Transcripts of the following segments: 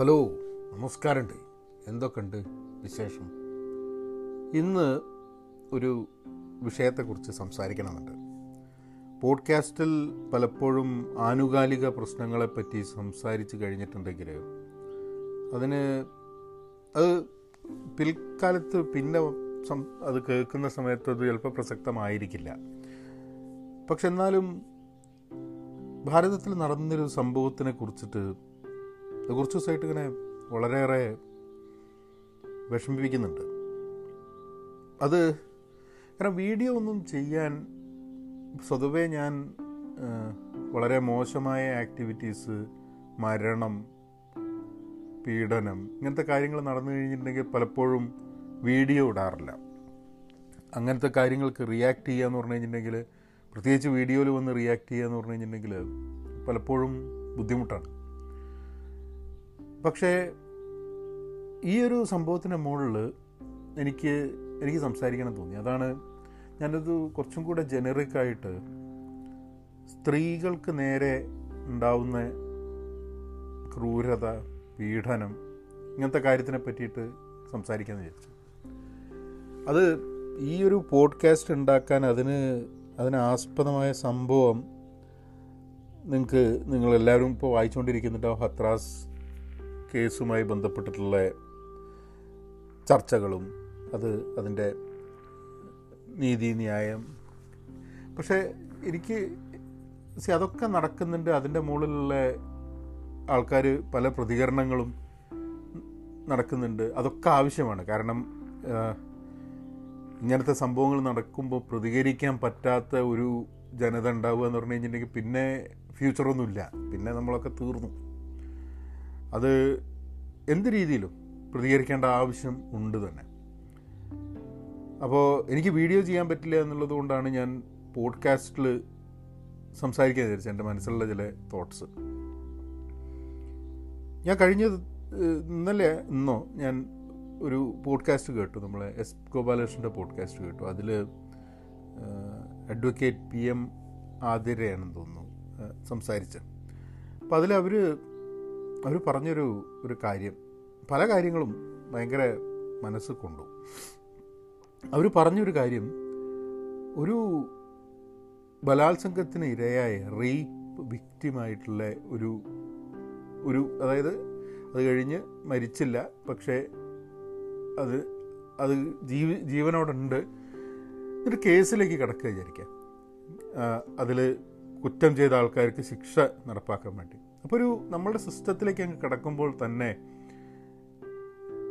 Hello നമസ്കാരമുണ്ട്. എന്തൊക്കെയുണ്ട് വിശേഷം? ഇന്ന് ഒരു വിഷയത്തെക്കുറിച്ച് സംസാരിക്കണമെന്നുണ്ട്. പോഡ്കാസ്റ്റിൽ പലപ്പോഴും ആനുകാലിക പ്രശ്നങ്ങളെപ്പറ്റി സംസാരിച്ച് കഴിഞ്ഞിട്ടുണ്ടെങ്കിൽ അതിന് അത് പിൽക്കാലത്ത് പിന്നെ അത് കേൾക്കുന്ന സമയത്ത് അത് ചിലപ്പോൾ പ്രസക്തമായിരിക്കില്ല. പക്ഷെ എന്നാലും ഭാരതത്തിൽ നടന്നൊരു സംഭവത്തിനെ കുറിച്ചിട്ട് ഇത് കുറച്ച് ദിവസമായിട്ട് ഇങ്ങനെ വളരെയേറെ വിഷമിപ്പിക്കുന്നുണ്ട്. അത് കാരണം വീഡിയോ ഒന്നും ചെയ്യാൻ സ്വതവേ ഞാൻ വളരെ മോശമായ ആക്ടിവിറ്റീസ് മരണം പീഡനം ഇങ്ങനത്തെ കാര്യങ്ങൾ നടന്നു കഴിഞ്ഞിട്ടുണ്ടെങ്കിൽ പലപ്പോഴും വീഡിയോ ഇടാറില്ല. അങ്ങനത്തെ കാര്യങ്ങൾക്ക് റിയാക്ട് ചെയ്യുക എന്ന് പറഞ്ഞു കഴിഞ്ഞിട്ടുണ്ടെങ്കിൽ പ്രത്യേകിച്ച് വീഡിയോയിൽ വന്ന് റിയാക്ട് ചെയ്യുക എന്ന് പറഞ്ഞു കഴിഞ്ഞിട്ടുണ്ടെങ്കിൽ പലപ്പോഴും ബുദ്ധിമുട്ടാണ്. പക്ഷേ ഈ ഒരു സംഭവത്തിന്റെ മുകളിൽ എനിക്ക് എനിക്ക് സംസാരിക്കണം തോന്നി. അതാണ് ഞാനത് കുറച്ചും കൂടെ ജനറിക്കായിട്ട് സ്ത്രീകൾക്ക് നേരെ ഉണ്ടാവുന്ന ക്രൂരത പീഡനം ഇങ്ങനത്തെ കാര്യത്തിനെ പറ്റിയിട്ട് സംസാരിക്കാമെന്ന് വിചാരിച്ചു. അത് ഈ ഒരു പോഡ്കാസ്റ്റ് ഉണ്ടാക്കാൻ അതിന് അതിനാസ്പദമായ സംഭവം നിങ്ങൾക്ക് നിങ്ങളെല്ലാവരും ഇപ്പോൾ വായിച്ചുകൊണ്ടിരിക്കുന്നുണ്ടാവും. ഹത്രാസ് കേസുമായി ബന്ധപ്പെട്ടിട്ടുള്ള ചർച്ചകളും അത് അതിന്റെ നീതി ന്യായം. പക്ഷേ എനിക്ക് സി അതൊക്കെ നടക്കുന്നുണ്ട്. അതിന്റെ മുകളിലുള്ള ആൾക്കാർ പല പ്രതികരണങ്ങളും നടക്കുന്നുണ്ട്. അതൊക്കെ ആവശ്യമാണ്. കാരണം ഇങ്ങനത്തെ സംഭവങ്ങൾ നടക്കുമ്പോൾ പ്രതികരിക്കാൻ പറ്റാത്ത ഒരു ജനത ഉണ്ടാവുക എന്ന് പറഞ്ഞു കഴിഞ്ഞിട്ടുണ്ടെങ്കിൽ പിന്നെ ഫ്യൂച്ചറൊന്നുമില്ല പിന്നെ നമ്മളൊക്കെ തീർന്നു. അത് എന്ത് രീതിയിലും പ്രതികരിക്കേണ്ട ആവശ്യം ഉണ്ട് തന്നെ. അപ്പോൾ എനിക്ക് വീഡിയോ ചെയ്യാൻ പറ്റില്ല എന്നുള്ളത് കൊണ്ടാണ് ഞാൻ പോഡ്കാസ്റ്റിൽ സംസാരിക്കാൻ വിചാരിച്ചത് എന്റെ മനസ്സിലുള്ള ചില തോട്ട്സ് ഞാൻ കഴിഞ്ഞ ഇന്നലെ ഇന്നോ ഞാൻ ഒരു പോഡ്കാസ്റ്റ് കേട്ടു നമ്മളെ എസ് ഗോപാലകൃഷ്ണന്റെ പോഡ്കാസ്റ്റ് കേട്ടു. അതിൽ അഡ്വക്കേറ്റ് പി എം ആതിരയാണെന്ന് തോന്നുന്നു സംസാരിച്ചത്. അപ്പോൾ അതിൽ അവർ അവർ പറഞ്ഞൊരു ഒരു കാര്യം. പല കാര്യങ്ങളും ഭയങ്കര മനസ്സ് കൊണ്ടു. അവർ പറഞ്ഞൊരു കാര്യം ഒരു ബലാത്സംഗത്തിന് ഇരയായ റേപ്പ് വിക്റ്റിമായിട്ടുള്ള ഒരു ഒരു അതായത് അത് കഴിഞ്ഞ് മരിച്ചില്ല പക്ഷേ അത് അത് ജീവ ജീവനോടുണ്ട്. ഒരു കേസിലേക്ക് കിടക്കുക വിചാരിക്കാം അതിൽ കുറ്റം ചെയ്ത ആൾക്കാർക്ക് ശിക്ഷ നടപ്പാക്കാൻ വേണ്ടി. അപ്പോൾ ഒരു നമ്മളുടെ സിസ്റ്റത്തിലേക്ക് അങ്ങ് കിടക്കുമ്പോൾ തന്നെ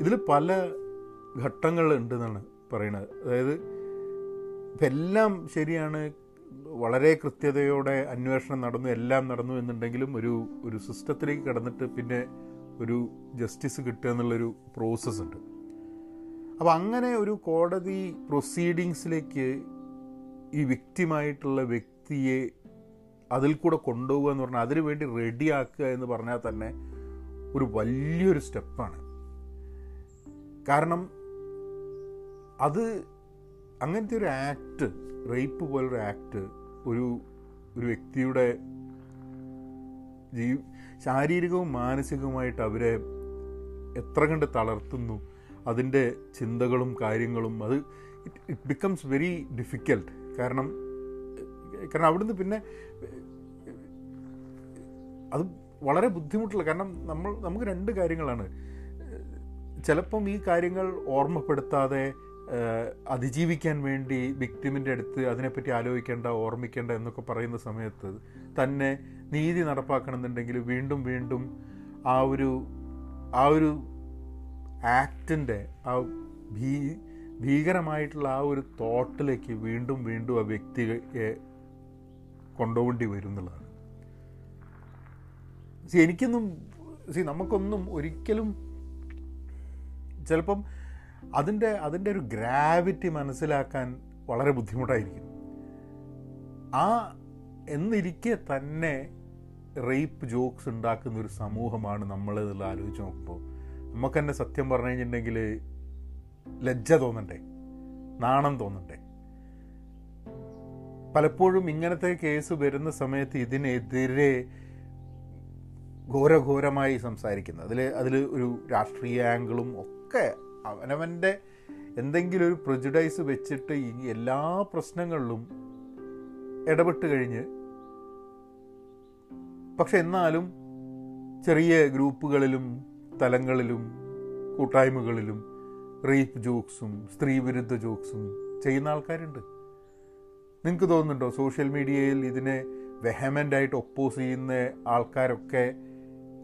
ഇതിൽ പല ഘട്ടങ്ങൾ ഉണ്ടെന്നാണ് പറയുന്നത്. അതായത് ഇതെല്ലാം ശരിയാണ് വളരെ കൃത്യതയോടെ അന്വേഷണം നടന്നു എല്ലാം നടന്നു എന്നുണ്ടെങ്കിലും ഒരു ഒരു സിസ്റ്റത്തിലേക്ക് കടന്നിട്ട് പിന്നെ ഒരു ജസ്റ്റിസ് കിട്ടുക എന്നുള്ളൊരു പ്രോസസ്സ് ഉണ്ട്. അപ്പോൾ അങ്ങനെ ഒരു കോടതി പ്രൊസീഡിങ്സിലേക്ക് ഈ വ്യക്തിമായിട്ടുള്ള വ്യക്തിയെ അതിൽ കൂടെ കൊണ്ടുപോകുക എന്ന് പറഞ്ഞാൽ അതിനു വേണ്ടി റെഡിയാക്കുക എന്ന് പറഞ്ഞാൽ തന്നെ ഒരു വലിയൊരു സ്റ്റെപ്പാണ്. കാരണം അത് അങ്ങനത്തെ ഒരു ആക്ട് റേപ്പ് പോലൊരു ആക്ട് ഒരു ഒരു വ്യക്തിയുടെ ജീ ശാരീരികവും മാനസികവുമായിട്ട് അവരെ എത്ര കണ്ട് തളർത്തുന്നു അതിന്റെ ചിന്തകളും കാര്യങ്ങളും അത് ഇറ്റ് ബിക്കംസ് വെരി ഡിഫിക്കൽട്ട് കാരണം കാരണം അവിടുന്ന് പിന്നെ അത് വളരെ ബുദ്ധിമുട്ടുള്ള കാരണം നമ്മൾ നമുക്ക് രണ്ട് കാര്യങ്ങളാണ്. ചിലപ്പം ഈ കാര്യങ്ങൾ ഓർമ്മപ്പെടുത്താതെ അതിജീവിക്കാൻ വേണ്ടി വിക്ടിമിന്റെ അടുത്ത് അതിനെപ്പറ്റി ആലോചിക്കേണ്ട ഓർമ്മിക്കേണ്ട എന്നൊക്കെ പറയുന്ന സമയത്ത് തന്നെ നീതി നടപ്പാക്കണമെന്നുണ്ടെങ്കിൽ വീണ്ടും വീണ്ടും ആ ഒരു ആ ഒരു ആക്ടിന്റെ ആ ഭീ ഭീകരമായിട്ടുള്ള ആ ഒരു തോട്ടിലേക്ക് വീണ്ടും വീണ്ടും ആ വ്യക്തിയെ കൊണ്ടുപോകേണ്ടി വരും എന്നുള്ളതാണ്. സി എനിക്കൊന്നും സി നമുക്കൊന്നും ഒരിക്കലും ചിലപ്പം അതിന്റെ അതിന്റെ ഒരു ഗ്രാവിറ്റി മനസ്സിലാക്കാൻ വളരെ ബുദ്ധിമുട്ടായിരിക്കും. ആ എന്നിരിക്കെ തന്നെ റേപ്പ് ജോക്സ് ഉണ്ടാക്കുന്ന ഒരു സമൂഹമാണ് നമ്മൾ ഇതിൽ ആലോചിച്ച് നോക്കുമ്പോൾ നമുക്ക് തന്നെ സത്യം പറഞ്ഞു കഴിഞ്ഞിട്ടുണ്ടെങ്കിൽ ലജ്ജ തോന്നണ്ടേ? നാണം തോന്നണ്ടേ? പലപ്പോഴും ഇങ്ങനത്തെ കേസ് വരുന്ന സമയത്ത് ഇതിനെതിരെ ഘോരഘോരമായി സംസാരിക്കുന്നത് അതിൽ അതിൽ ഒരു രാഷ്ട്രീയ ആംഗിളും ഒക്കെ അവനവന്റെ എന്തെങ്കിലും ഒരു പ്രൊജുഡൈസ് വെച്ചിട്ട് ഈ എല്ലാ പ്രശ്നങ്ങളിലും ഇടപെട്ട് കഴിഞ്ഞ് പക്ഷെ എന്നാലും ചെറിയ ഗ്രൂപ്പുകളിലും തലങ്ങളിലും കൂട്ടായ്മകളിലും റേപ്പ് ജോക്സും സ്ത്രീവിരുദ്ധ ജോക്സും ചെയ്യുന്ന ആൾക്കാരുണ്ട്. നിങ്ങൾക്ക് തോന്നുന്നുണ്ടോ സോഷ്യൽ മീഡിയയിൽ ഇതിനെ വെഹമെന്റായിട്ട് ഒപ്പോസ് ചെയ്യുന്ന ആൾക്കാരൊക്കെ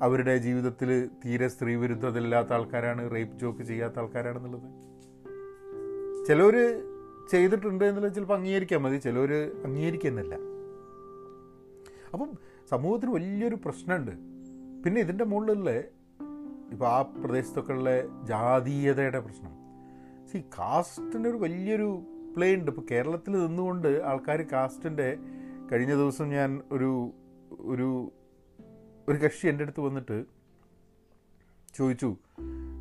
അവരുടെ ജീവിതത്തിൽ തീരെ സ്ത്രീവിരുദ്ധതയില്ലാത്ത ആൾക്കാരാണ് റേപ്പ് ജോക്ക് ചെയ്യാത്ത ആൾക്കാരാണെന്നുള്ളത്? ചിലർ ചെയ്തിട്ടുണ്ട് എന്നുള്ളത് ചിലപ്പോൾ അംഗീകരിക്കാൻ മതി ചിലർ അംഗീകരിക്കുന്നില്ല. അപ്പം സമൂഹത്തിന് വലിയൊരു പ്രശ്നമുണ്ട്. പിന്നെ ഇതിന്റെ മുകളിലുള്ള ഇപ്പോൾ ആ പ്രദേശത്തൊക്കെ ഉള്ള ജാതീയതയുടെ പ്രശ്നം. സി കാസ്റ്റിന്റെ ഒരു വലിയൊരു പ്ലേ ഉണ്ട് ഇപ്പോൾ കേരളത്തിൽ നിന്നുകൊണ്ട് ആൾക്കാർ കാസ്റ്റിന്റെ കഴിഞ്ഞ ദിവസം ഞാൻ ഒരു ഒരു ഒരു കക്ഷി എന്റെ അടുത്ത് വന്നിട്ട് ചോദിച്ചു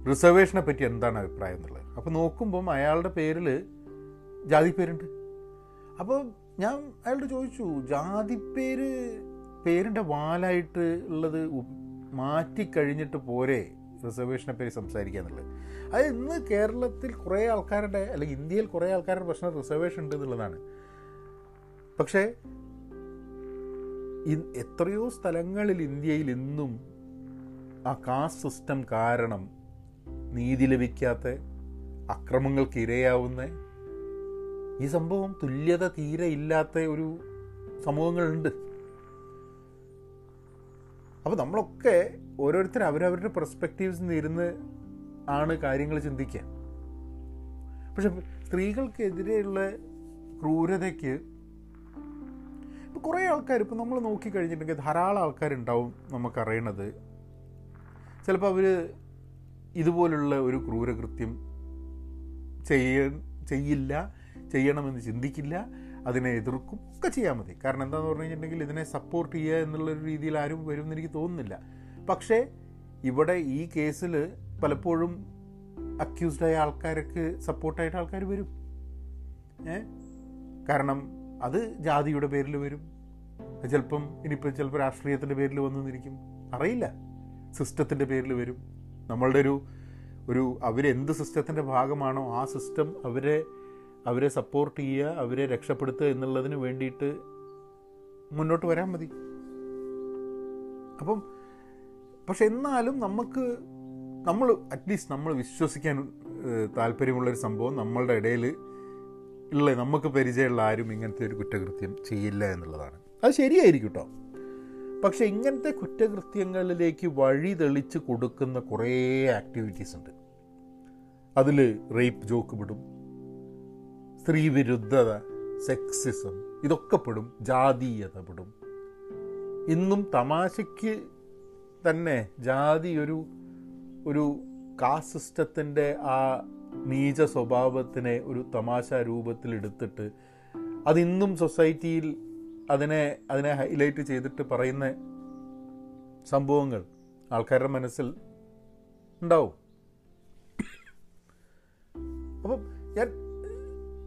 റിസർവേഷനെ പറ്റി എന്താണ് അഭിപ്രായം എന്നുള്ളത്? അപ്പോൾ നോക്കുമ്പം അയാളുടെ പേരിൽ ജാതി പേരുണ്ട്. അപ്പോൾ ഞാൻ അയാളോട് ചോദിച്ചു ജാതി പേര് പേരിന്റെ വാലായിട്ട് ഉള്ളത് മാറ്റിക്കഴിഞ്ഞിട്ട് പോരെ റിസർവേഷനെ പറ്റി സംസാരിക്കുക എന്നുള്ളത് അത് ഇന്ന് കേരളത്തിൽ കുറേ ആൾക്കാരുടെ അല്ലെങ്കിൽ ഇന്ത്യയിൽ കുറേ ആൾക്കാരുടെ പ്രശ്നം റിസർവേഷൻ ഉണ്ട് എന്നുള്ളതാണ്. പക്ഷേ എത്രയോ സ്ഥലങ്ങളിൽ ഇന്ത്യയിൽ ഇന്നും ആ കാസ്റ്റ് സിസ്റ്റം കാരണം നീതി ലഭിക്കാത്ത അക്രമങ്ങൾക്ക് ഇരയാവുന്ന ഈ സംഭവം തുല്യത തീരെ ഇല്ലാത്ത ഒരു സമൂഹങ്ങളുണ്ട്. അപ്പോൾ നമ്മളൊക്കെ ഓരോരുത്തർ അവരവരുടെ പെർസ്പെക്റ്റീവ്സിൽ നിന്ന് ഇരുന്ന് ആണ് കാര്യങ്ങൾ ചിന്തിക്കുക. പക്ഷെ സ്ത്രീകൾക്കെതിരെയുള്ള ക്രൂരതയ്ക്ക് ഇപ്പോൾ കുറേ ആൾക്കാർ ഇപ്പോൾ നമ്മൾ നോക്കിക്കഴിഞ്ഞിട്ടുണ്ടെങ്കിൽ ധാരാളം ആൾക്കാരുണ്ടാവും നമുക്കറിയണത്. ചിലപ്പോൾ അവർ ഇതുപോലുള്ള ഒരു ക്രൂരകൃത്യം ചെയ്യ ചെയ്യില്ല ചെയ്യണമെന്ന് ചിന്തിക്കില്ല അതിനെ എതിർക്കും ഒക്കെ ചെയ്യാൻ മതി. കാരണം എന്താണെന്ന് പറഞ്ഞു കഴിഞ്ഞിട്ടുണ്ടെങ്കിൽ ഇതിനെ സപ്പോർട്ട് ചെയ്യുക എന്നുള്ളൊരു രീതിയിൽ ആരും വരുമെന്ന് എനിക്ക് തോന്നുന്നില്ല. പക്ഷേ ഇവിടെ ഈ കേസിൽ പലപ്പോഴും അക്യൂസ്ഡായ ആൾക്കാർക്ക് സപ്പോർട്ടായിട്ട് ആൾക്കാർ വരും. ഏ? കാരണം അത് ജാതിയുടെ പേരിൽ വരും. ചിലപ്പം ഇനിയിപ്പോൾ ചിലപ്പോൾ രാഷ്ട്രീയത്തിന്റെ പേരിൽ വന്നിരിക്കും അറിയില്ല. സിസ്റ്റത്തിന്റെ പേരിൽ വരും. നമ്മളുടെ ഒരു ഒരു അവരെന്ത് സിസ്റ്റത്തിന്റെ ഭാഗമാണോ ആ സിസ്റ്റം അവരെ അവരെ സപ്പോർട്ട് ചെയ്യുക അവരെ രക്ഷപ്പെടുത്തുക എന്നുള്ളതിന് വേണ്ടിയിട്ട് മുന്നോട്ട് വരാൻ മതി. അപ്പം പക്ഷെ എന്നാലും നമുക്ക് നമ്മൾ അറ്റ്ലീസ്റ്റ് നമ്മൾ വിശ്വസിക്കാൻ താല്പര്യമുള്ളൊരു സംഭവം നമ്മളുടെ ഇടയിൽ ഉള്ള നമുക്ക് പരിചയമുള്ള ആരും ഇങ്ങനത്തെ ഒരു കുറ്റകൃത്യം ചെയ്യില്ല എന്നുള്ളതാണ്. അത് ശരിയായിരിക്കും കേട്ടോ പക്ഷേ ഇങ്ങനത്തെ കുറ്റകൃത്യങ്ങളിലേക്ക് വഴി തെളിച്ച് കൊടുക്കുന്ന കുറേ ആക്ടിവിറ്റീസ് ഉണ്ട്. അതിൽ റേപ്പ് ജോക്ക് വിടും സ്ത്രീവിരുദ്ധത സെക്സിസം ഇതൊക്കെ പെടും. ജാതീയത പെടും. ഇന്നും തമാശയ്ക്ക് തന്നെ ജാതി ഒരു ഒരു കാസ്റ്റ് സിസ്റ്റത്തിന്റെ ആ നീച സ്വഭാവത്തിനെ ഒരു തമാശ രൂപത്തിൽ എടുത്തിട്ട് അതിന്നും സൊസൈറ്റിയിൽ അതിനെ അതിനെ ഹൈലൈറ്റ് ചെയ്തിട്ട് പറയുന്ന സംഭവങ്ങൾ ആൾക്കാരുടെ മനസ്സിൽ ഉണ്ടാവും. അപ്പം ഞാൻ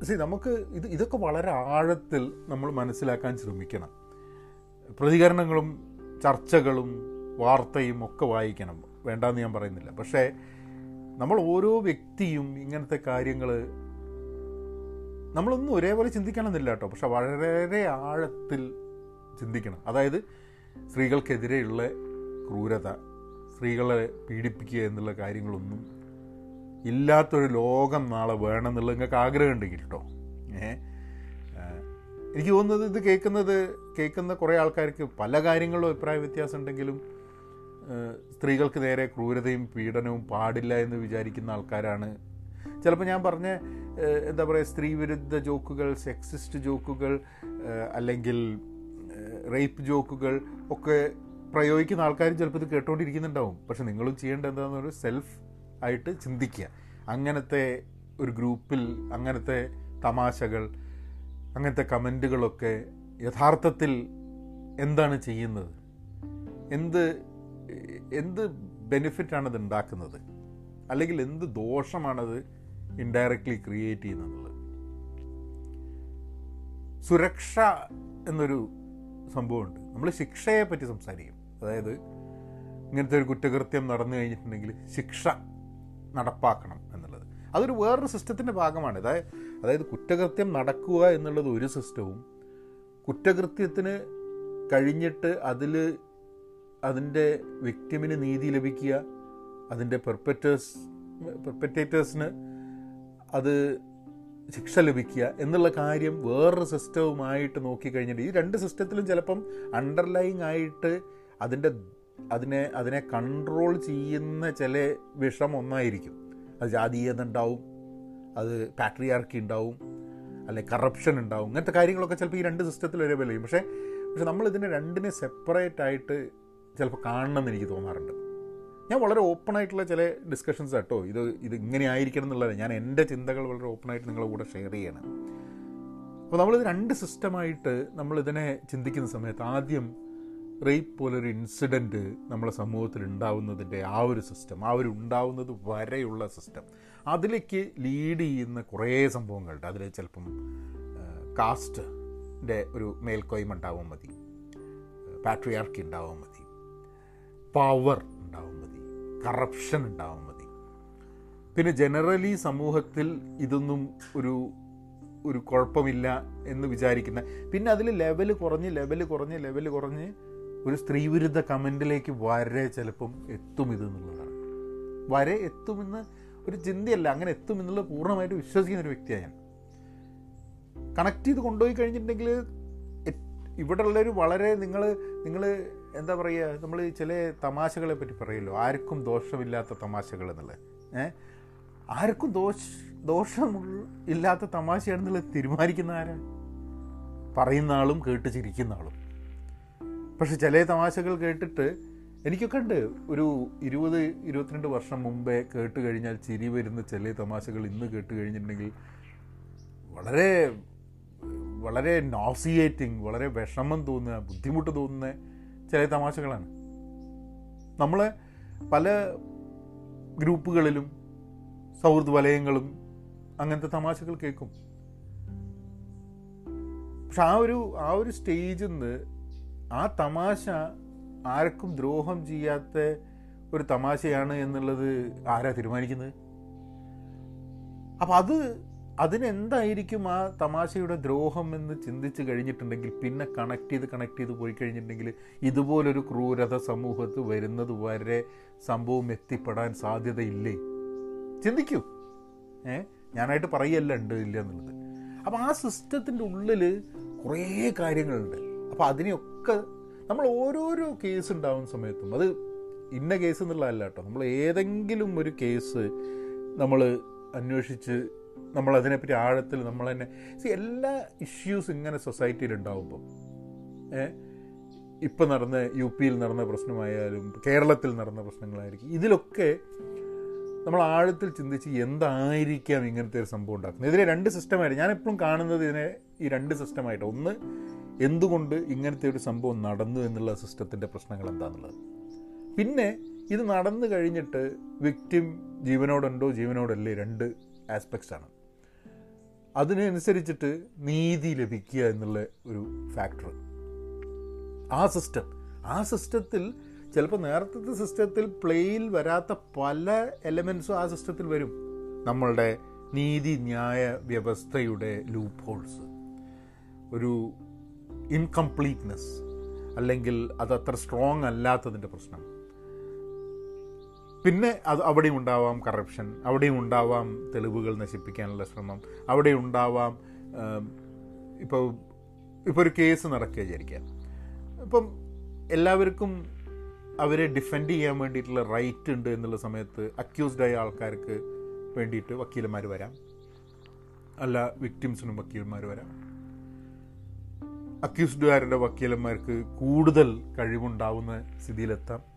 സി നമുക്ക് ഇത് ഇതൊക്കെ വളരെ ആഴത്തിൽ നമ്മൾ മനസ്സിലാക്കാൻ ശ്രമിക്കണം. പ്രതികരണങ്ങളും ചർച്ചകളും വാർത്തയും ഒക്കെ വായിക്കണം. വേണ്ടാന്ന് ഞാൻ പറയുന്നില്ല. പക്ഷേ നമ്മൾ ഓരോ വ്യക്തിയും ഇങ്ങനത്തെ കാര്യങ്ങൾ നമ്മളൊന്നും ഒരേപോലെ ചിന്തിക്കണമെന്നില്ല കേട്ടോ. പക്ഷെ വളരെ ആഴത്തിൽ ചിന്തിക്കണം. അതായത് സ്ത്രീകൾക്കെതിരെയുള്ള ക്രൂരത സ്ത്രീകളെ പീഡിപ്പിക്കുക എന്നുള്ള കാര്യങ്ങളൊന്നും ഇല്ലാത്തൊരു ലോകം നാളെ വേണം എന്നുള്ളത് നിങ്ങൾക്ക് ആഗ്രഹം ഉണ്ടെങ്കിൽ കേട്ടോ. ഏ? എനിക്ക് തോന്നുന്നത് ഇത് കേൾക്കുന്നത് കേൾക്കുന്ന കുറേ ആൾക്കാർക്ക് പല കാര്യങ്ങളും അഭിപ്രായ വ്യത്യാസം ഉണ്ടെങ്കിലും സ്ത്രീകൾക്ക് നേരെ ക്രൂരതയും പീഡനവും പാടില്ല എന്ന് വിചാരിക്കുന്ന ആൾക്കാരാണ്. ചിലപ്പോൾ ഞാൻ പറഞ്ഞ എന്താ പറയുക സ്ത്രീ വിരുദ്ധ ജോക്കുകൾ സെക്സിസ്റ്റ് ജോക്കുകൾ അല്ലെങ്കിൽ റേപ്പ് ജോക്കുകൾ ഒക്കെ പ്രയോഗിക്കുന്ന ആൾക്കാരും ചിലപ്പോൾ ഇത് കേട്ടുകൊണ്ടിരിക്കുന്നുണ്ടാവും പക്ഷെ നിങ്ങളും ചെയ്യേണ്ട എന്താണെന്ന് ഒരു സെൽഫ് ആയിട്ട് ചിന്തിക്കുക. അങ്ങനത്തെ ഒരു ഗ്രൂപ്പിൽ അങ്ങനത്തെ തമാശകൾ അങ്ങനത്തെ കമന്റുകളൊക്കെ യഥാർത്ഥത്തിൽ എന്താണ് ചെയ്യുന്നത്? എന്ത് എന്ത് ബെനിഫിറ്റാണ് ഇത് ഉണ്ടാക്കുന്നത്? അല്ലെങ്കിൽ എന്ത് ദോഷമാണത് ഇൻഡയറക്റ്റ്ലി ക്രിയേറ്റ് ചെയ്യുന്നത്? സുരക്ഷ എന്നൊരു സംഭവമുണ്ട്. നമ്മൾ ശിക്ഷയെ പറ്റി സംസാരിക്കും. അതായത് ഇങ്ങനത്തെ ഒരു കുറ്റകൃത്യം നടന്നു കഴിഞ്ഞിട്ടുണ്ടെങ്കിൽ ശിക്ഷ നടപ്പാക്കണം എന്നുള്ളത്. അതൊരു വേറൊരു സിസ്റ്റത്തിന്റെ ഭാഗമാണ്. അതായത് അതായത് കുറ്റകൃത്യം നടക്കുക എന്നുള്ളത് ഒരു സിസ്റ്റവും കുറ്റകൃത്യത്തിന് കഴിഞ്ഞിട്ട് അതിൽ അതിന്റെ വിക്ടിമിന് നീതി ലഭിക്കുക അതിന്റെ പെർപ്പറ്റേഴ്സ് പെർപ്പറ്റേറ്റേഴ്സിന് അത് ശിക്ഷ ലഭിക്കുക എന്നുള്ള കാര്യം വേറൊരു സിസ്റ്റവുമായിട്ട് നോക്കിക്കഴിഞ്ഞിട്ട് ഈ രണ്ട് സിസ്റ്റത്തിലും ചിലപ്പം അണ്ടർലൈങ് ആയിട്ട് അതിന്റെ അതിനെ അതിനെ കൺട്രോൾ ചെയ്യുന്ന ചില വിഷം ഒന്നായിരിക്കും. അത് ജാതീയത ഉണ്ടാവും അത് പാട്രിയാർക്കി ഉണ്ടാവും അല്ലെങ്കിൽ കറപ്ഷൻ ഉണ്ടാവും ഇങ്ങനത്തെ കാര്യങ്ങളൊക്കെ ചിലപ്പോൾ ഈ രണ്ട് സിസ്റ്റത്തിൽ ഒരേപോലെ ചെയ്യും പക്ഷേ പക്ഷെ നമ്മൾ ഇതിനെ രണ്ടിനെ സെപ്പറേറ്റ് ആയിട്ട് ചിലപ്പോൾ കാണണമെന്ന് എനിക്ക് തോന്നാറുണ്ട്. ഞാൻ വളരെ ഓപ്പൺ ആയിട്ടുള്ള ചില ഡിസ്കഷൻസ് കേട്ടോ ഇത് ഇത് ഇങ്ങനെ ആയിരിക്കണം എന്നുള്ളത്. ഞാൻ എന്റെ ചിന്തകൾ വളരെ ഓപ്പണായിട്ട് നിങ്ങളുടെ കൂടെ ഷെയർ ചെയ്യണം. അപ്പോൾ നമ്മളിത് രണ്ട് സിസ്റ്റമായിട്ട് നമ്മളിതിനെ ചിന്തിക്കുന്ന സമയത്ത് ആദ്യം റേപ്പ് പോലൊരു ഇൻസിഡന്റ് നമ്മുടെ സമൂഹത്തിൽ ഉണ്ടാവുന്നതിന്റെ ആ ഒരു സിസ്റ്റം ആ ഒരു ഉണ്ടാവുന്നത് വരെയുള്ള സിസ്റ്റം അതിലേക്ക് ലീഡ് ചെയ്യുന്ന കുറേ സംഭവങ്ങളുണ്ട്. അതിൽ ചിലപ്പം കാസ്റ്റിന്റെ ഒരു മേൽക്കോയ്മ ഉണ്ടാവാൻ മതി. പാട്രിയാർക്കി ഉണ്ടാവാൻ മതി. പവർ ഉണ്ടാവും മതി. കറപ്ഷൻ ഉണ്ടാവും മതി. പിന്നെ ജനറലി സമൂഹത്തിൽ ഇതൊന്നും ഒരു ഒരു കുഴപ്പമില്ല എന്ന് വിചാരിക്കുന്ന പിന്നെ അതിൽ ലെവൽ കുറഞ്ഞ് ലെവൽ കുറഞ്ഞ് ലെവൽ കുറഞ്ഞ് ഒരു സ്ത്രീവിരുദ്ധ കമന്റിലേക്ക് വരെ ചിലപ്പം എത്തും ഇത് എന്നുള്ളതാണ്. വരെ എത്തുമെന്ന് ഒരു ചിന്തയല്ല അങ്ങനെ എത്തും എന്നുള്ളത് പൂർണമായിട്ട് വിശ്വസിക്കുന്ന ഒരു വ്യക്തിയാണ് ഞാൻ. കണക്ട് ചെയ്ത് കൊണ്ടുപോയി കഴിഞ്ഞിട്ടുണ്ടെങ്കിൽ ഇവിടെ ഉള്ളൊരു വളരെ നിങ്ങൾ നിങ്ങൾ എന്താ പറയുക നമ്മൾ ചില തമാശകളെ പറ്റി പറയുമല്ലോ. ആർക്കും ദോഷമില്ലാത്ത തമാശകൾ എന്നുള്ളത്. ഏ? ആർക്കും ദോഷ ദോഷം ഇല്ലാത്ത തമാശയാണെന്നുള്ളത് തീരുമാനിക്കുന്ന ആരാ? പറയുന്ന ആളും കേട്ട് ചിരിക്കുന്ന ആളും. പക്ഷെ ചില തമാശകൾ കേട്ടിട്ട് എനിക്കൊക്കെ ഉണ്ട്. ഒരു ഇരുപത് ഇരുപത്തിരണ്ട് വർഷം മുമ്പേ കേട്ട് കഴിഞ്ഞാൽ ചിരി വരുന്ന ചില തമാശകൾ ഇന്ന് കേട്ട് കഴിഞ്ഞിട്ടുണ്ടെങ്കിൽ വളരെ വളരെ നോസിയേറ്റിംഗ് വളരെ വിഷമം തോന്നുക ബുദ്ധിമുട്ട് തോന്നുന്ന ചില തമാശകളാണ്. നമ്മളെ പല ഗ്രൂപ്പുകളിലും സൗഹൃദ വലയങ്ങളും അങ്ങനത്തെ തമാശകൾ കേൾക്കും. പക്ഷെ ആ ഒരു ആ ഒരു സ്റ്റേജിൽ നിന്ന് ആ തമാശ ആർക്കും ദ്രോഹം ചെയ്യാത്ത ഒരു തമാശയാണ് എന്നുള്ളത് ആരാ തീരുമാനിക്കുന്നത്? അപ്പം അത് അതിനെന്തായിരിക്കും ആ തമാശയുടെ ദ്രോഹം എന്ന് ചിന്തിച്ച് കഴിഞ്ഞിട്ടുണ്ടെങ്കിൽ പിന്നെ കണക്ട് ചെയ്ത് കണക്ട് ചെയ്ത് പോയി കഴിഞ്ഞിട്ടുണ്ടെങ്കിൽ ഇതുപോലൊരു ക്രൂരത സമൂഹത്ത് വരുന്നത് വരെ സംഭവം എത്തിപ്പെടാൻ സാധ്യതയില്ലേ? ചിന്തിക്കൂ. ഏ? ഞാനായിട്ട് പറയല്ല ഉണ്ട് ഇല്ല എന്നുള്ളത്. അപ്പോൾ ആ സിസ്റ്റത്തിന്റെ ഉള്ളിൽ കുറേ കാര്യങ്ങളുണ്ട്. അപ്പോൾ അതിനെയൊക്കെ നമ്മൾ ഓരോരോ കേസ് ഉണ്ടാവുന്ന സമയത്തും അത് ഇന്ന കേസ് എന്നുള്ളതല്ല കേട്ടോ. നമ്മൾ ഏതെങ്കിലും ഒരു കേസ് നമ്മൾ അന്വേഷിച്ച് നമ്മൾ അതിനെപ്പറ്റി ആഴത്തിൽ നമ്മൾ തന്നെ സി എല്ലാ ഇഷ്യൂസ് ഇങ്ങനെ സൊസൈറ്റിയിൽ ഉണ്ടാവുമ്പോൾ ഏ ഇപ്പം നടന്ന യു പിയിൽ നടന്ന പ്രശ്നമായാലും കേരളത്തിൽ നടന്ന പ്രശ്നങ്ങളായിരിക്കും. ഇതിലൊക്കെ നമ്മൾ ആഴത്തിൽ ചിന്തിച്ച് എന്തായിരിക്കാം ഇങ്ങനത്തെ ഒരു സംഭവം ഉണ്ടാക്കുന്നത്. ഇതിനെ രണ്ട് സിസ്റ്റമായിട്ട് ഞാൻ എപ്പോഴും കാണുന്നത് ഇതിനെ ഈ രണ്ട് സിസ്റ്റമായിട്ട് ഒന്ന് എന്തുകൊണ്ട് ഇങ്ങനത്തെ ഒരു സംഭവം നടന്നു എന്നുള്ള സിസ്റ്റത്തിന്റെ പ്രശ്നങ്ങൾ എന്താണെന്നുള്ളത് പിന്നെ ഇത് നടന്നു കഴിഞ്ഞിട്ട് വ്യക്തിം ജീവനോടുണ്ടോ ജീവനോടല്ലേ രണ്ട് ആസ്പെക്ട്സ് ആണ്. അതിനനുസരിച്ചിട്ട് നീതി ലഭിക്കുക എന്നുള്ള ഒരു ഫാക്ടർ ആ സിസ്റ്റം ആ സിസ്റ്റത്തിൽ ചിലപ്പോൾ നേരത്തെ സിസ്റ്റത്തിൽ പ്ലേയിൽ വരാത്ത പല എലമെൻസും ആ സിസ്റ്റത്തിൽ വരും. നമ്മളുടെ നീതി ന്യായ വ്യവസ്ഥയുടെ ലൂപ്പ് ഹോൾസ് ഒരു ഇൻകംപ്ലീറ്റ്നെസ് അല്ലെങ്കിൽ അതത്ര സ്ട്രോങ് അല്ലാത്തതിന്റെ പ്രശ്നം. പിന്നെ അത് അവിടെയും ഉണ്ടാവാം കറപ്ഷൻ അവിടെയും ഉണ്ടാവാം തെളിവുകൾ നശിപ്പിക്കാനുള്ള ശ്രമം അവിടെ ഉണ്ടാവാം ഇപ്പോൾ ഇപ്പോൾ ഒരു കേസ് നടക്കുക വിചാരിക്കാം ഇപ്പം എല്ലാവർക്കും അവരെ ഡിഫെൻഡ് ചെയ്യാൻ വേണ്ടിയിട്ടുള്ള റൈറ്റ് ഉണ്ട് എന്നുള്ള സമയത്ത് അക്യൂസ്ഡ് ആയ ആൾക്കാർക്ക് വേണ്ടിയിട്ട് വക്കീലന്മാർ വരാം. അല്ല വിക്ടിംസിനും വക്കീലന്മാർ വരാം. അക്യൂസ്ഡുകാരുടെ വക്കീലന്മാർക്ക് കൂടുതൽ കഴിവുണ്ടാവുന്ന സ്ഥിതിയിലെത്താം.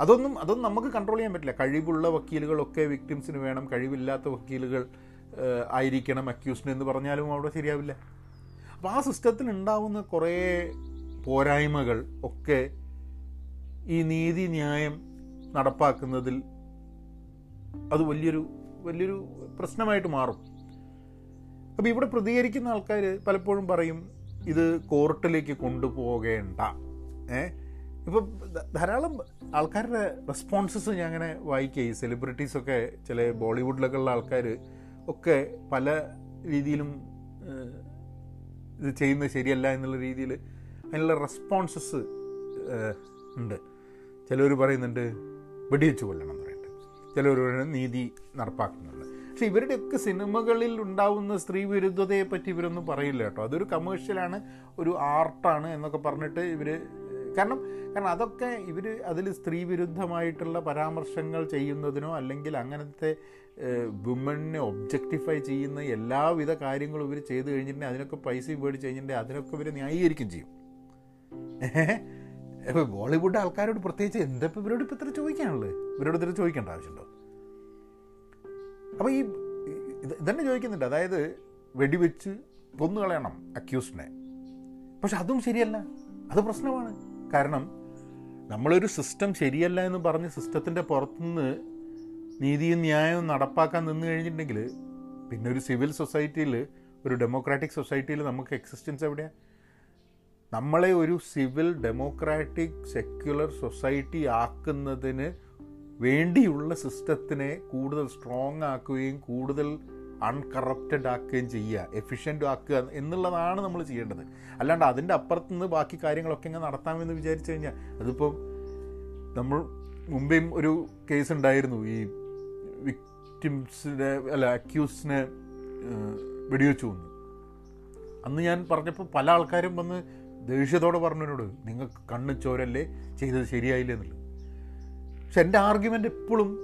അതൊന്നും അതൊന്നും നമുക്ക് കൺട്രോൾ ചെയ്യാൻ പറ്റില്ല. കഴിവുള്ള വക്കീലുകളൊക്കെ വിക്ടിംസിന് വേണം. കഴിവില്ലാത്ത വക്കീലുകൾ ആയിരിക്കണം അക്യൂസ്ഡ് എന്ന് പറഞ്ഞാലും അവിടെ ശരിയാവില്ല. അപ്പോൾ ആ സിസ്റ്റത്തിൽ ഉണ്ടാവുന്ന കുറേ പോരായ്മകൾ ഒക്കെ ഈ നീതി ന്യായം നടപ്പാക്കുന്നതിൽ അത് വലിയൊരു വലിയൊരു പ്രശ്നമായിട്ട് മാറും. അപ്പോൾ ഇവിടെ പ്രതികരിക്കുന്ന ആൾക്കാർ പലപ്പോഴും പറയും ഇത് കോർട്ടിലേക്ക് കൊണ്ടുപോകേണ്ട. ഏ ഇപ്പം ധാരാളം ആൾക്കാരുടെ റെസ്പോൺസസ് ഞാൻ അങ്ങനെ വായിക്കുക ഈ സെലിബ്രിറ്റീസൊക്കെ ചില ബോളിവുഡിലൊക്കെ ഉള്ള ആൾക്കാർ ഒക്കെ പല രീതിയിലും ഇത് ചെയ്യുന്നത് ശരിയല്ല എന്നുള്ള രീതിയിൽ അതിനുള്ള റെസ്പോൺസസ് ഉണ്ട്. ചിലർ പറയുന്നുണ്ട് വെടിവെച്ച് കൊല്ലണം എന്ന് പറയുന്നുണ്ട്. ചിലർ പറയുന്നത് നീതി നടപ്പാക്കുന്നുണ്ട്. പക്ഷെ ഇവരുടെയൊക്കെ സിനിമകളിൽ ഉണ്ടാവുന്ന സ്ത്രീ വിരുദ്ധതയെ പറ്റി ഇവരൊന്നും പറയില്ല കേട്ടോ. അതൊരു കമേഴ്ഷ്യലാണ് ഒരു ആർട്ടാണ് എന്നൊക്കെ പറഞ്ഞിട്ട് ഇവർ കാരണം കാരണം അതൊക്കെ ഇവർ അതിൽ സ്ത്രീ വിരുദ്ധമായിട്ടുള്ള പരാമർശങ്ങൾ ചെയ്യുന്നതിനോ അല്ലെങ്കിൽ അങ്ങനത്തെ വുമണിനെ ഒബ്ജക്റ്റിഫൈ ചെയ്യുന്ന എല്ലാവിധ കാര്യങ്ങളും ഇവർ ചെയ്ത് കഴിഞ്ഞിട്ടുണ്ടെങ്കിൽ അതിനൊക്കെ പൈസ മേടിച്ച് കഴിഞ്ഞിട്ടുണ്ടെങ്കിൽ അതിനൊക്കെ ഇവർ ന്യായീകരിക്കും ചെയ്യും. ഇപ്പോൾ ബോളിവുഡ് ആൾക്കാരോട് പ്രത്യേകിച്ച് എന്താ ഇപ്പം ഇവരോട് ഇപ്പം ഇത്ര ചോദിക്കാനുള്ളത്? ഇവരോട് ഇത്ര ചോദിക്കേണ്ട ആവശ്യമുണ്ടോ? അപ്പോൾ ഈ ഇത് ഇതന്നെ ചോദിക്കുന്നുണ്ട്. അതായത് വെടിവെച്ച് കൊന്നുകളയണം അക്യൂസ്ഡിനെ പക്ഷെ അതും ശരിയല്ല. അത് പ്രശ്നമാണ്. കാരണം നമ്മളൊരു സിസ്റ്റം ശരിയല്ല എന്ന് പറഞ്ഞ് സിസ്റ്റത്തിന്റെ പുറത്തുനിന്ന് നീതിയും ന്യായവും നടപ്പാക്കാൻ നിന്ന് കഴിഞ്ഞിട്ടുണ്ടെങ്കിൽ പിന്നെ ഒരു സിവിൽ സൊസൈറ്റിയിൽ ഒരു ഡെമോക്രാറ്റിക് സൊസൈറ്റിയിൽ നമുക്ക് എക്സിസ്റ്റൻസ് എവിടെയാണ് നമ്മളെ ഒരു സിവിൽ ഡെമോക്രാറ്റിക് സെക്യുലർ സൊസൈറ്റി ആക്കുന്നതിന് വേണ്ടിയുള്ള സിസ്റ്റത്തിനെ കൂടുതൽ സ്ട്രോങ് ആക്കുകയും കൂടുതൽ അൺകറപ്റ്റഡ് ആക്കുകയും ചെയ്യുക എഫിഷ്യന്റ് ആക്കുക എന്നുള്ളതാണ് നമ്മൾ ചെയ്യേണ്ടത്. അല്ലാണ്ട് അതിന്റെ അപ്പുറത്ത് നിന്ന് ബാക്കി കാര്യങ്ങളൊക്കെ ഇങ്ങനെ നടത്താമെന്ന് വിചാരിച്ചു കഴിഞ്ഞാൽ അതിപ്പോൾ നമ്മൾ മുമ്പേയും ഒരു കേസ് ഉണ്ടായിരുന്നു. ഈ വിക്ടിംസിനെ അല്ല അക്യൂസിനെ വെടിവെച്ചു വന്ന് അന്ന് ഞാൻ പറഞ്ഞപ്പോൾ പല ആൾക്കാരും വന്ന് ദേഷ്യത്തോടെ പറഞ്ഞതിനോട് നിങ്ങൾക്ക് കണ്ണ് ചോരല്ലേ? ചെയ്തത് ശരിയായില്ല? എന്നുള്ളത്. പക്ഷെ എന്റെ ആർഗ്യുമെന്റ് എപ്പോഴും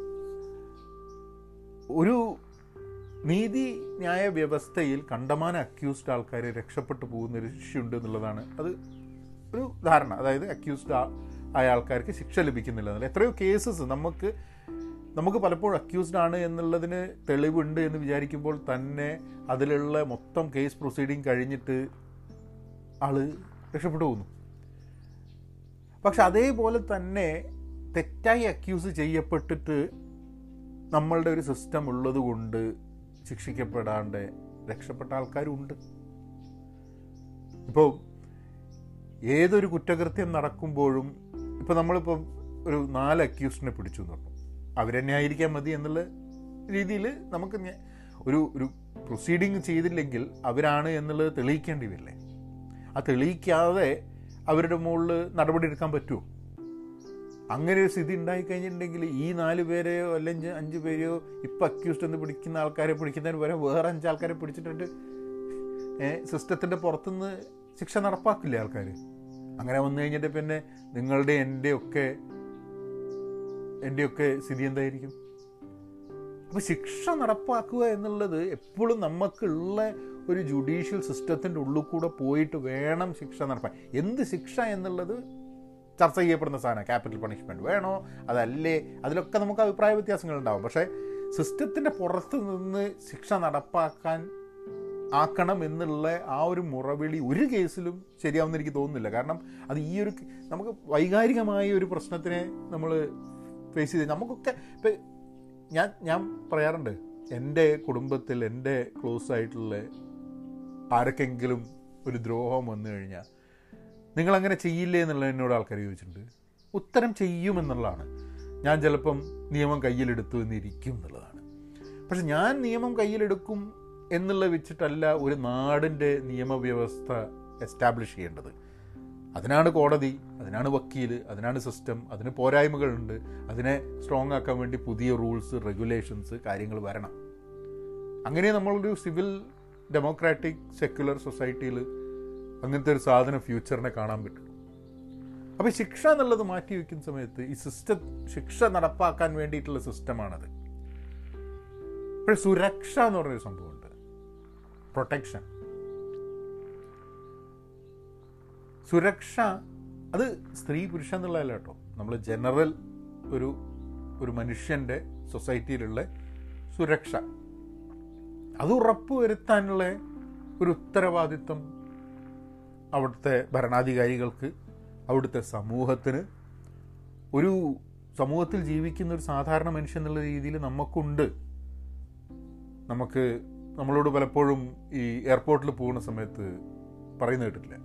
ഒരു നീതി ന്യായ വ്യവസ്ഥയിൽ കണ്ടമാന അക്യൂസ്ഡ് ആൾക്കാർ രക്ഷപ്പെട്ടു പോകുന്ന ഒരു ശിക്ഷയുണ്ട് എന്നുള്ളതാണ്. അത് ഒരു ധാരണ. അതായത് അക്യൂസ്ഡ് ആയ ആൾക്കാർക്ക് ശിക്ഷ ലഭിക്കുന്നില്ല എന്നല്ല എത്രയോ കേസസ് നമുക്ക് നമുക്ക് പലപ്പോഴും അക്യൂസ്ഡ് ആണ് എന്നുള്ളതിന് തെളിവുണ്ട് എന്ന് വിചാരിക്കുമ്പോൾ തന്നെ അതിലുള്ള മൊത്തം കേസ് പ്രൊസീഡിങ് കഴിഞ്ഞിട്ട് ആൾ രക്ഷപ്പെട്ടു പോകുന്നു. പക്ഷെ അതേപോലെ തന്നെ തെറ്റായി അക്യൂസ് ചെയ്യപ്പെട്ടിട്ട് നമ്മളുടെ ഒരു സിസ്റ്റം ഉള്ളത് കൊണ്ട് ശിക്ഷിക്കപ്പെടാണ്ട് രക്ഷപ്പെട്ട ആൾക്കാരുണ്ട്. ഇപ്പോൾ ഏതൊരു കുറ്റകൃത്യം നടക്കുമ്പോഴും ഇപ്പോൾ നമ്മളിപ്പം ഒരു നാല് അക്യൂസ്റ്റിനെ പിടിച്ചു എന്ന് പറഞ്ഞു. അവരെന്നെ ആയിരിക്കാൻ മതി എന്നുള്ള രീതിയിൽ നമുക്ക് ഒരു ഒരു പ്രൊസീഡിങ് ചെയ്തില്ലെങ്കിൽ അവരാണ് എന്നുള്ളത് തെളിയിക്കേണ്ടി വരില്ലേ? ആ തെളിയിക്കാതെ അവരുടെ മുകളിൽ നടപടി എടുക്കാൻ പറ്റുമോ അങ്ങനെ ഒരു സ്ഥിതി ഉണ്ടായിക്കഴിഞ്ഞിട്ടുണ്ടെങ്കിൽ ഈ നാല് പേരെയോ അല്ലെങ്കിൽ അഞ്ച് പേരെയോ ഇപ്പം അക്യൂസ്ഡ് എന്ന് പിടിക്കുന്ന ആൾക്കാരെ പിടിക്കുന്നതിന് പകരം വേറെ അഞ്ച് ആൾക്കാരെ പിടിച്ചിട്ടുണ്ട്. സിസ്റ്റത്തിന്റെ പുറത്തുനിന്ന് ശിക്ഷ നടപ്പാക്കില്ലേ ആൾക്കാർ അങ്ങനെ വന്നു കഴിഞ്ഞിട്ട് പിന്നെ നിങ്ങളുടെ എന്റെ ഒക്കെ എന്റെയൊക്കെ സ്ഥിതി എന്തായിരിക്കും? അപ്പോൾ ശിക്ഷ നടപ്പാക്കുക എന്നുള്ളത് എപ്പോഴും നമുക്കുള്ള ഒരു ജുഡീഷ്യൽ സിസ്റ്റത്തിന്റെ ഉള്ളിൽ കൂടെ പോയിട്ട് വേണം ശിക്ഷ നടപ്പാൻ. എന്ത് ശിക്ഷ എന്നുള്ളത് ചർച്ച ചെയ്യപ്പെടുന്ന സാധനം. ക്യാപിറ്റൽ പണിഷ്മെന്റ് വേണോ? അതല്ലേ? അതിലൊക്കെ നമുക്ക് അഭിപ്രായ വ്യത്യാസങ്ങൾ ഉണ്ടാവും പക്ഷേ സിസ്റ്റത്തിന്റെ പുറത്ത് നിന്ന് ശിക്ഷ നടപ്പാക്കാൻ ആക്കണം എന്നുള്ള ആ ഒരു മുറവിളി ഒരു കേസിലും ശരിയാവുമെന്ന് എനിക്ക് തോന്നുന്നില്ല. കാരണം അത് ഈ ഒരു നമുക്ക് വൈകാരികമായ ഒരു പ്രശ്നത്തിനെ നമ്മൾ ഫേസ് ചെയ്ത് നമുക്കൊക്കെ ഇപ്പം ഞാൻ ഞാൻ പറയാറുണ്ട്. എന്റെ കുടുംബത്തിൽ എന്റെ ക്ലോസ് ആയിട്ടുള്ള ആരൊക്കെങ്കിലും ഒരു ദ്രോഹം വന്നു കഴിഞ്ഞാൽ നിങ്ങളങ്ങനെ ചെയ്യില്ലേ എന്നുള്ള എന്നോട് ആൾക്കാർ ചോദിച്ചിട്ടുണ്ട്. ഉത്തരം ചെയ്യുമെന്നുള്ളതാണ്. ഞാൻ ചിലപ്പം നിയമം കയ്യിലെടുത്തു എന്നിരിക്കും എന്നുള്ളതാണ്. പക്ഷെ ഞാൻ നിയമം കയ്യിലെടുക്കും എന്നുള്ള വെച്ചിട്ടല്ല ഒരു നാടിന്റെ നിയമവ്യവസ്ഥ എസ്റ്റാബ്ലിഷ് ചെയ്യേണ്ടത്. അതിനാണ് കോടതി അതിനാണ് വക്കീൽ അതിനാണ് സിസ്റ്റം അതിന് പോരായ്മകളുണ്ട്. അതിനെ സ്ട്രോങ് ആക്കാൻ വേണ്ടി പുതിയ റൂൾസ് റെഗുലേഷൻസ് കാര്യങ്ങൾ വരണം. അങ്ങനെ നമ്മളൊരു സിവിൽ ഡെമോക്രാറ്റിക് സെക്യുലർ സൊസൈറ്റിയിൽ അങ്ങനത്തെ ഒരു സാധനം ഫ്യൂച്ചറിനെ കാണാൻ പറ്റും. അപ്പോൾ ശിക്ഷ എന്നുള്ളത് മാറ്റി വയ്ക്കുന്ന സമയത്ത് ഈ സിസ്റ്റം ശിക്ഷ നടപ്പാക്കാൻ വേണ്ടിയിട്ടുള്ള സിസ്റ്റമാണത് പക്ഷേ സുരക്ഷ എന്ന് പറഞ്ഞൊരു സംഭവമുണ്ട്. പ്രൊട്ടക്ഷൻ സുരക്ഷ അത് സ്ത്രീ പുരുഷ എന്നുള്ളതല്ല കേട്ടോ. നമ്മൾ ജനറൽ ഒരു ഒരു മനുഷ്യന്റെ സൊസൈറ്റിയിലുള്ള സുരക്ഷ. അത് ഉറപ്പുവരുത്താനുള്ള ഒരു ഉത്തരവാദിത്വം അവിടുത്തെ ഭരണാധികാരികൾക്ക് അവിടുത്തെ സമൂഹത്തിന് ഒരു സമൂഹത്തിൽ ജീവിക്കുന്ന ഒരു സാധാരണ മനുഷ്യൻ എന്നുള്ള രീതിയിൽ നമുക്കുണ്ട്. നമുക്ക് നമ്മളോട് പലപ്പോഴും ഈ എയർപോർട്ടിൽ പോകുന്ന സമയത്ത് പറയുന്ന കേട്ടിട്ടില്ല.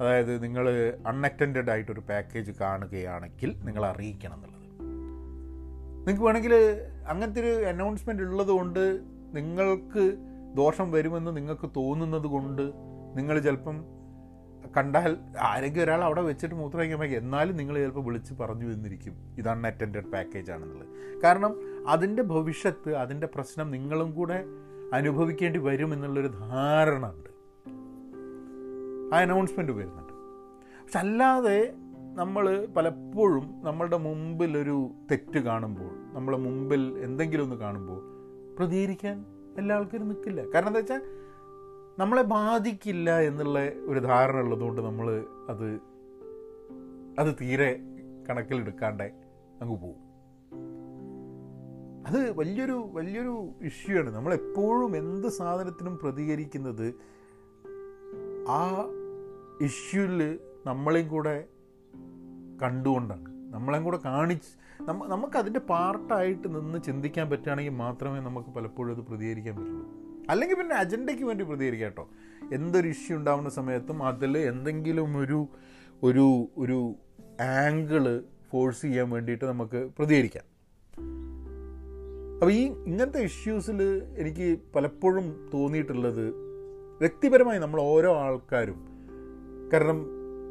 അതായത് നിങ്ങൾ അൺഅറ്റൻഡഡ് ആയിട്ടൊരു പാക്കേജ് കാണുകയാണെങ്കിൽ നിങ്ങൾ അറിയിക്കണം എന്നുള്ളത്. നിങ്ങൾക്ക് വേണമെങ്കിൽ അങ്ങനത്തെ ഒരു അനൗൺസ്മെന്റ് ഉള്ളതുകൊണ്ട് നിങ്ങൾക്ക് ദോഷം വരുമെന്ന് നിങ്ങൾക്ക് തോന്നുന്നത് കൊണ്ട് നിങ്ങൾ ചിലപ്പം കണ്ടാൽ ആരെങ്കിലും ഒരാൾ അവിടെ വെച്ചിട്ട് മൂത്രമൊഴിക്കുമ്പോൾ എന്നാലും നിങ്ങൾ ചിലപ്പോൾ വിളിച്ച് പറഞ്ഞു എന്നിരിക്കും ഇതാണ് അറ്റൻഡഡ് പാക്കേജ് ആണെന്നുള്ളത്. കാരണം അതിന്റെ ഭവിഷ്യത്ത് അതിന്റെ പ്രശ്നം നിങ്ങളും കൂടെ അനുഭവിക്കേണ്ടി വരും എന്നുള്ളൊരു ധാരണ ഉണ്ട്. ആ അനൗൺസ്മെന്റ് വരുന്നുണ്ട്. പക്ഷെ അല്ലാതെ നമ്മൾ പലപ്പോഴും നമ്മളുടെ മുമ്പിൽ ഒരു തെറ്റ് കാണുമ്പോൾ നമ്മളെ മുമ്പിൽ എന്തെങ്കിലും ഒന്ന് കാണുമ്പോൾ പ്രതികരിക്കാൻ എല്ലാ ആൾക്കാരും നിൽക്കില്ല. കാരണം എന്താ വെച്ചാൽ നമ്മളെ ബാധിക്കില്ല എന്നുള്ള ഒരു ധാരണ ഉള്ളതുകൊണ്ട് നമ്മൾ അത് അത് തീരെ കണക്കിലെടുക്കാണ്ട് അങ്ങ് പോകും. അത് വലിയൊരു വലിയൊരു ഇഷ്യൂ ആണ്. നമ്മളെപ്പോഴും എന്ത് സാധനത്തിനും പ്രതികരിക്കുന്നത് ആ ഇഷ്യൂവിൽ നമ്മളെയും കൂടെ കണ്ടുകൊണ്ടാണ്. നമ്മളെയും കൂടെ കാണിച്ച് നമുക്കതിന്റെ പാർട്ടായിട്ട് നിന്ന് ചിന്തിക്കാൻ പറ്റുകയാണെങ്കിൽ മാത്രമേ നമുക്ക് പലപ്പോഴും അത് പ്രതികരിക്കാൻ പറ്റുള്ളൂ. അല്ലെങ്കിൽ പിന്നെ അജണ്ടയ്ക്ക് വേണ്ടി പ്രതികരിക്കാം കേട്ടോ. എന്തൊരു ഇഷ്യൂ ഉണ്ടാവുന്ന സമയത്തും അതിൽ എന്തെങ്കിലും ഒരു ഒരു ഒരു ആംഗിൾ ഫോഴ്സ് ചെയ്യാൻ വേണ്ടിയിട്ട് നമുക്ക് പ്രതികരിക്കാം. അപ്പോൾ ഈ ഇങ്ങനത്തെ ഇഷ്യൂസിൽ എനിക്ക് പലപ്പോഴും തോന്നിയിട്ടുള്ളത് വ്യക്തിപരമായി നമ്മൾ ഓരോ ആൾക്കാരും കാരണം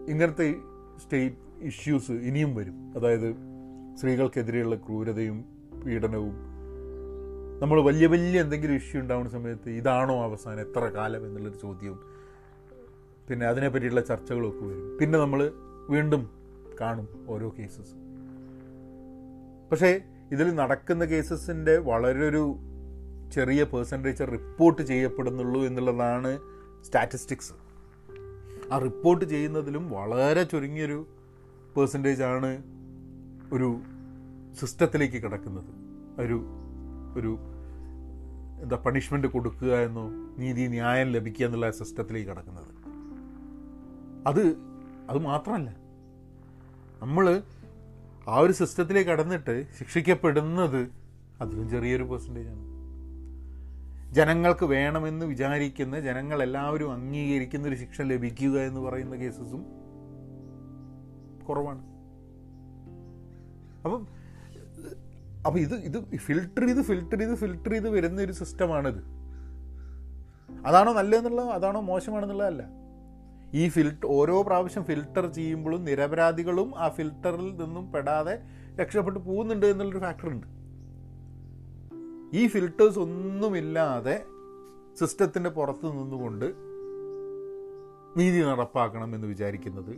ഇങ്ങനത്തെ സ്റ്റേറ്റ് ഇഷ്യൂസ് ഇനിയും വരും. അതായത് സ്ത്രീകൾക്കെതിരെയുള്ള ക്രൂരതയും പീഡനവും നമ്മൾ വലിയ വലിയ എന്തെങ്കിലും ഇഷ്യൂ ഉണ്ടാവുന്ന സമയത്ത് ഇതാണോ അവസാനം? എത്ര കാലം എന്നുള്ളൊരു ചോദ്യവും പിന്നെ അതിനെ പറ്റിയുള്ള ചർച്ചകളൊക്കെ വരും. പിന്നെ നമ്മൾ വീണ്ടും കാണും ഓരോ കേസസ് പക്ഷേ ഇതിൽ നടക്കുന്ന കേസസിന്റെ വളരെ ഒരു ചെറിയ പേഴ്സന്റേജ് റിപ്പോർട്ട് ചെയ്യപ്പെടുന്നുള്ളൂ എന്നുള്ളതാണ് സ്റ്റാറ്റിസ്റ്റിക്സ് ആ റിപ്പോർട്ട് ചെയ്യുന്നതിലും വളരെ ചുരുങ്ങിയൊരു പേഴ്സന്റേജ് ആണ് ഒരു സിസ്റ്റത്തിലേക്ക് കിടക്കുന്നത്. ഒരു ഒരു എന്താ പണിഷ്മെന്റ് കൊടുക്കുക എന്നോ നീതി ന്യായം ലഭിക്കുക എന്നുള്ള സിസ്റ്റത്തിലേക്ക് കിടക്കുന്നത്. അത് അത് മാത്രമല്ല. നമ്മൾ ആ ഒരു സിസ്റ്റത്തിലേക്ക് കടന്നിട്ട് ശിക്ഷിക്കപ്പെടുന്നത് അതിലും ചെറിയൊരു പെർസെന്റേജാണ് ജനങ്ങൾക്ക് വേണമെന്ന് വിചാരിക്കുന്ന ജനങ്ങളെല്ലാവരും അംഗീകരിക്കുന്ന ഒരു ശിക്ഷ ലഭിക്കുക എന്ന് പറയുന്ന കേസസും കുറവാണ്. അപ്പം അപ്പം ഇത് ഇത് ഫിൽട്ടർ ചെയ്ത് ഫിൽട്ടർ ചെയ്ത് ഫിൽട്ടർ ചെയ്ത് വരുന്ന ഒരു സിസ്റ്റമാണിത് അതാണോ നല്ലതെന്നുള്ളത്? അതാണോ മോശമാണെന്നുള്ളതല്ല. ഈ ഫിൽട്ടർ ഓരോ പ്രാവശ്യം ഫിൽട്ടർ ചെയ്യുമ്പോഴും നിരപരാധികളും ആ ഫിൽട്ടറിൽ നിന്നും പെടാതെ രക്ഷപ്പെട്ട് പോകുന്നുണ്ട് എന്നുള്ളൊരു ഫാക്ടറുണ്ട് ഈ ഫിൽട്ടേഴ്സ് ഒന്നുമില്ലാതെ സിസ്റ്റത്തിന്റെ പുറത്ത് നിന്നുകൊണ്ട് നീതി നടപ്പാക്കണം എന്ന് വിചാരിക്കുന്നത്.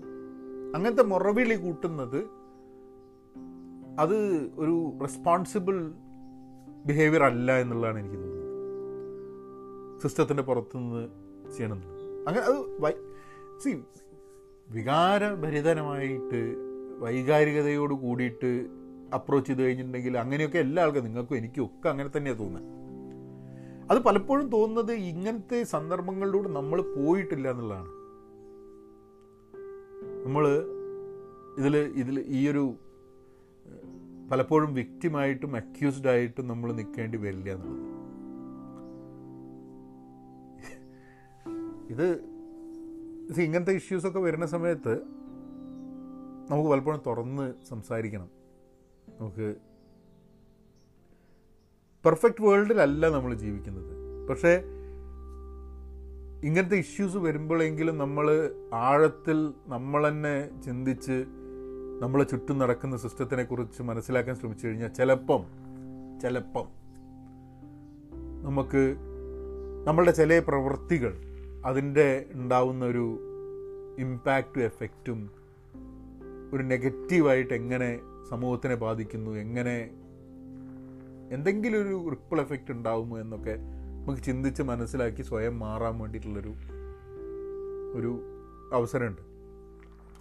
അങ്ങനത്തെ മുറവിളി കൂട്ടുന്നത് അത് ഒരു റെസ്പോൺസിബിൾ ബിഹേവിയർ അല്ല എന്നുള്ളതാണ് എനിക്ക് തോന്നുന്നത്. സിസ്റ്റത്തിന്റെ പുറത്തുനിന്ന് ചെയ്യണം അങ്ങനെ അത് സി വികാരഭരിതനമായിട്ട് വൈകാരികതയോട് കൂടിയിട്ട് അപ്രോച്ച് ചെയ്ത് കഴിഞ്ഞിട്ടുണ്ടെങ്കിൽ അങ്ങനെയൊക്കെ എല്ലാ ആൾക്കും നിങ്ങൾക്കും എനിക്കും ഒക്കെ അങ്ങനെ തന്നെയാണ് തോന്നുന്നത്. അത് പലപ്പോഴും തോന്നുന്നത് ഇങ്ങനത്തെ സന്ദർഭങ്ങളിലൂടെ നമ്മൾ പോയിട്ടില്ല എന്നുള്ളതാണ്. നമ്മൾ ഇതിൽ ഇതിൽ ഈ ഒരു പലപ്പോഴും വിക്റ്റിമായിട്ടും അക്യൂസ്ഡ് ആയിട്ടും നമ്മൾ നിൽക്കേണ്ടി വരില്ല എന്നുള്ളത്. ഇത് ഇങ്ങനത്തെ ഇഷ്യൂസൊക്കെ വരുന്ന സമയത്ത് നമുക്ക് പലപ്പോഴും തുറന്ന് സംസാരിക്കണം. നമുക്ക് പെർഫെക്റ്റ് വേൾഡിലല്ല നമ്മൾ ജീവിക്കുന്നത്. പക്ഷേ ഇങ്ങനത്തെ ഇഷ്യൂസ് വരുമ്പോഴെങ്കിലും നമ്മൾ ആഴത്തിൽ നമ്മൾ തന്നെ ചിന്തിച്ച് നമ്മളെ ചുറ്റും നടക്കുന്ന സിസ്റ്റത്തിനെ കുറിച്ച് മനസ്സിലാക്കാൻ ശ്രമിച്ചു കഴിഞ്ഞാൽ ചിലപ്പം ചിലപ്പം നമുക്ക് നമ്മളുടെ ചില പ്രവൃത്തികൾ അതിന്റെ ഉണ്ടാവുന്ന ഒരു ഇമ്പാക്റ്റും എഫക്റ്റും ഒരു നെഗറ്റീവായിട്ട് എങ്ങനെ സമൂഹത്തിനെ ബാധിക്കുന്നു എങ്ങനെ എന്തെങ്കിലും ഒരു റിപ്പിൾ എഫക്റ്റ് ഉണ്ടാവുമോ എന്നൊക്കെ നമുക്ക് ചിന്തിച്ച് മനസ്സിലാക്കി സ്വയം മാറാൻ വേണ്ടിയിട്ടുള്ളൊരു ഒരു അവസരമുണ്ട്.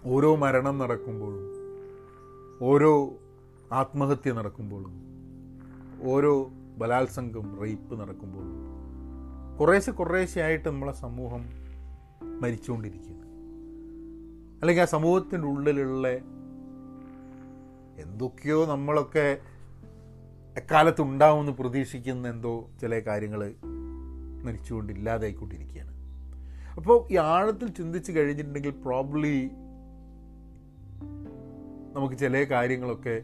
ഓരോ മരണം നടക്കുമ്പോഴും ഓരോ ആത്മഹത്യ നടക്കുമ്പോഴും ഓരോ ബലാത്സംഗം റേപ്പ് നടക്കുമ്പോഴും കുറേശ്ശെ കുറേശ്ശെ ആയിട്ട് നമ്മളെ സമൂഹം മരിച്ചുകൊണ്ടിരിക്കുകയാണ് അല്ലെങ്കിൽ ആ സമൂഹത്തിന്റെ ഉള്ളിലുള്ള എന്തൊക്കെയോ നമ്മളൊക്കെ എക്കാലത്ത് ഉണ്ടാവുമെന്ന് പ്രതീക്ഷിക്കുന്ന എന്തോ ചില കാര്യങ്ങൾ മരിച്ചുകൊണ്ട് ഇല്ലാതായിക്കൊണ്ടിരിക്കുകയാണ്. അപ്പോൾ ഈ ആഴത്തിൽ ചിന്തിച്ച് കഴിഞ്ഞിട്ടുണ്ടെങ്കിൽ പ്രോബ്ലി നമുക്ക് ചില കാര്യങ്ങളൊക്കെ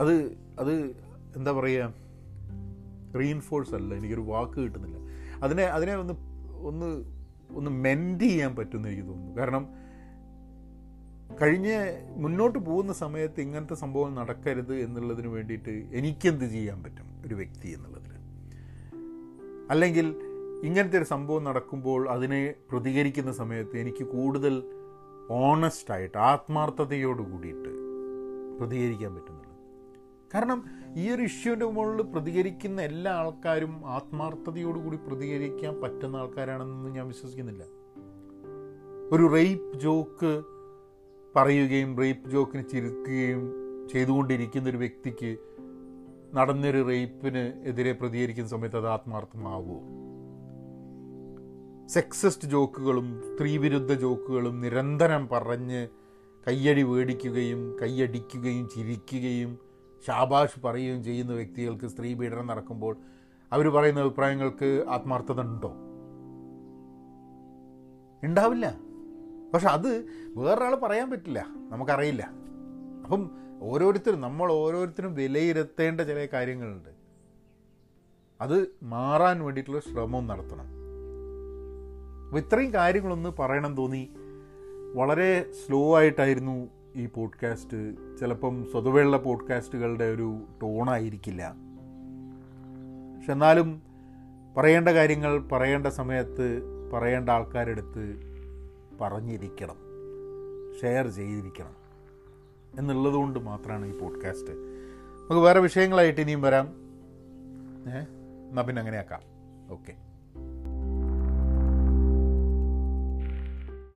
അത് അത് എന്താ പറയുക റീഇൻഫോഴ്സ് അല്ല എനിക്കൊരു വാക്ക് കിട്ടുന്നില്ല. അതിനെ അതിനെ ഒന്ന് ഒന്ന് ഒന്ന് മെൻഡ് ചെയ്യാൻ പറ്റുമെന്ന് എനിക്ക് തോന്നുന്നു. കാരണം കഴിഞ്ഞ മുന്നോട്ട് പോകുന്ന സമയത്ത് ഇങ്ങനത്തെ സംഭവം നടക്കരുത് എന്നുള്ളതിന് വേണ്ടിയിട്ട് എനിക്കെന്ത് ചെയ്യാൻ പറ്റും ഒരു വ്യക്തി എന്നുള്ളതിൽ? അല്ലെങ്കിൽ ഇങ്ങനത്തെ ഒരു സംഭവം നടക്കുമ്പോൾ അതിനെ പ്രതികരിക്കുന്ന സമയത്ത് എനിക്ക് കൂടുതൽ ഓണസ്റ്റായിട്ട് ആത്മാർത്ഥതയോട് കൂടിയിട്ട് പ്രതികരിക്കാൻ പറ്റുന്നുള്ളൂ. കാരണം ഈ ഒരു ഇഷ്യൂവിന്റെ മുകളിൽ പ്രതികരിക്കുന്ന എല്ലാ ആൾക്കാരും ആത്മാർത്ഥതയോടുകൂടി പ്രതികരിക്കാൻ പറ്റുന്ന ആൾക്കാരാണെന്ന് ഞാൻ വിശ്വസിക്കുന്നില്ല. ഒരു റേപ്പ് ജോക്ക് പറയുകയും റേപ്പ് ജോക്കിന് ചിരിക്കുകയും ചെയ്തുകൊണ്ടിരിക്കുന്ന ഒരു വ്യക്തിക്ക് നടന്നൊരു റേപ്പിന് എതിരെ പ്രതികരിക്കുന്ന സമയത്ത് അത് ആത്മാർത്ഥമാവുമോ? സെക്സസ്റ്റ് ജോക്കുകളും സ്ത്രീവിരുദ്ധ ജോക്കുകളും നിരന്തരം പറഞ്ഞ് കയ്യടി മേടിക്കുകയും കയ്യടിക്കുകയും ചിരിക്കുകയും ശാബാഷ് പറയുകയും ചെയ്യുന്ന വ്യക്തികൾക്ക് സ്ത്രീ പീഡനം നടക്കുമ്പോൾ അവർ പറയുന്ന അഭിപ്രായങ്ങൾക്ക് ആത്മാർത്ഥത ഉണ്ടോ? ഉണ്ടാവില്ല. പക്ഷെ അത് വേറൊരാൾ പറയാൻ പറ്റില്ല. നമുക്കറിയില്ല. അപ്പം ഓരോരുത്തരും നമ്മൾ ഓരോരുത്തരും വിലയിരുത്തേണ്ട ചില കാര്യങ്ങളുണ്ട്. അത് മാറാൻ വേണ്ടിയിട്ടുള്ള ശ്രമം നടത്തണം. അപ്പോൾ ഇത്രയും കാര്യങ്ങളൊന്ന് പറയണം തോന്നി വളരെ സ്ലോ ആയിട്ടായിരുന്നു ഈ പോഡ്കാസ്റ്റ് ചിലപ്പം സ്വതവേയുള്ള പോഡ്കാസ്റ്റുകളുടെ ഒരു ടോണായിരിക്കില്ല പക്ഷെ എന്നാലും പറയേണ്ട കാര്യങ്ങൾ പറയേണ്ട സമയത്ത് പറയേണ്ട ആൾക്കാരെടുത്ത് പറഞ്ഞിരിക്കണം. ഷെയർ ചെയ്തിരിക്കണം. എന്നുള്ളത് കൊണ്ട് മാത്രമാണ് ഈ പോഡ്കാസ്റ്റ് നമുക്ക് വേറെ വിഷയങ്ങളായിട്ട് ഇനിയും വരാം. ഏ എന്നാൽ പിന്നെ അങ്ങനെയാക്കാം. ഓക്കെ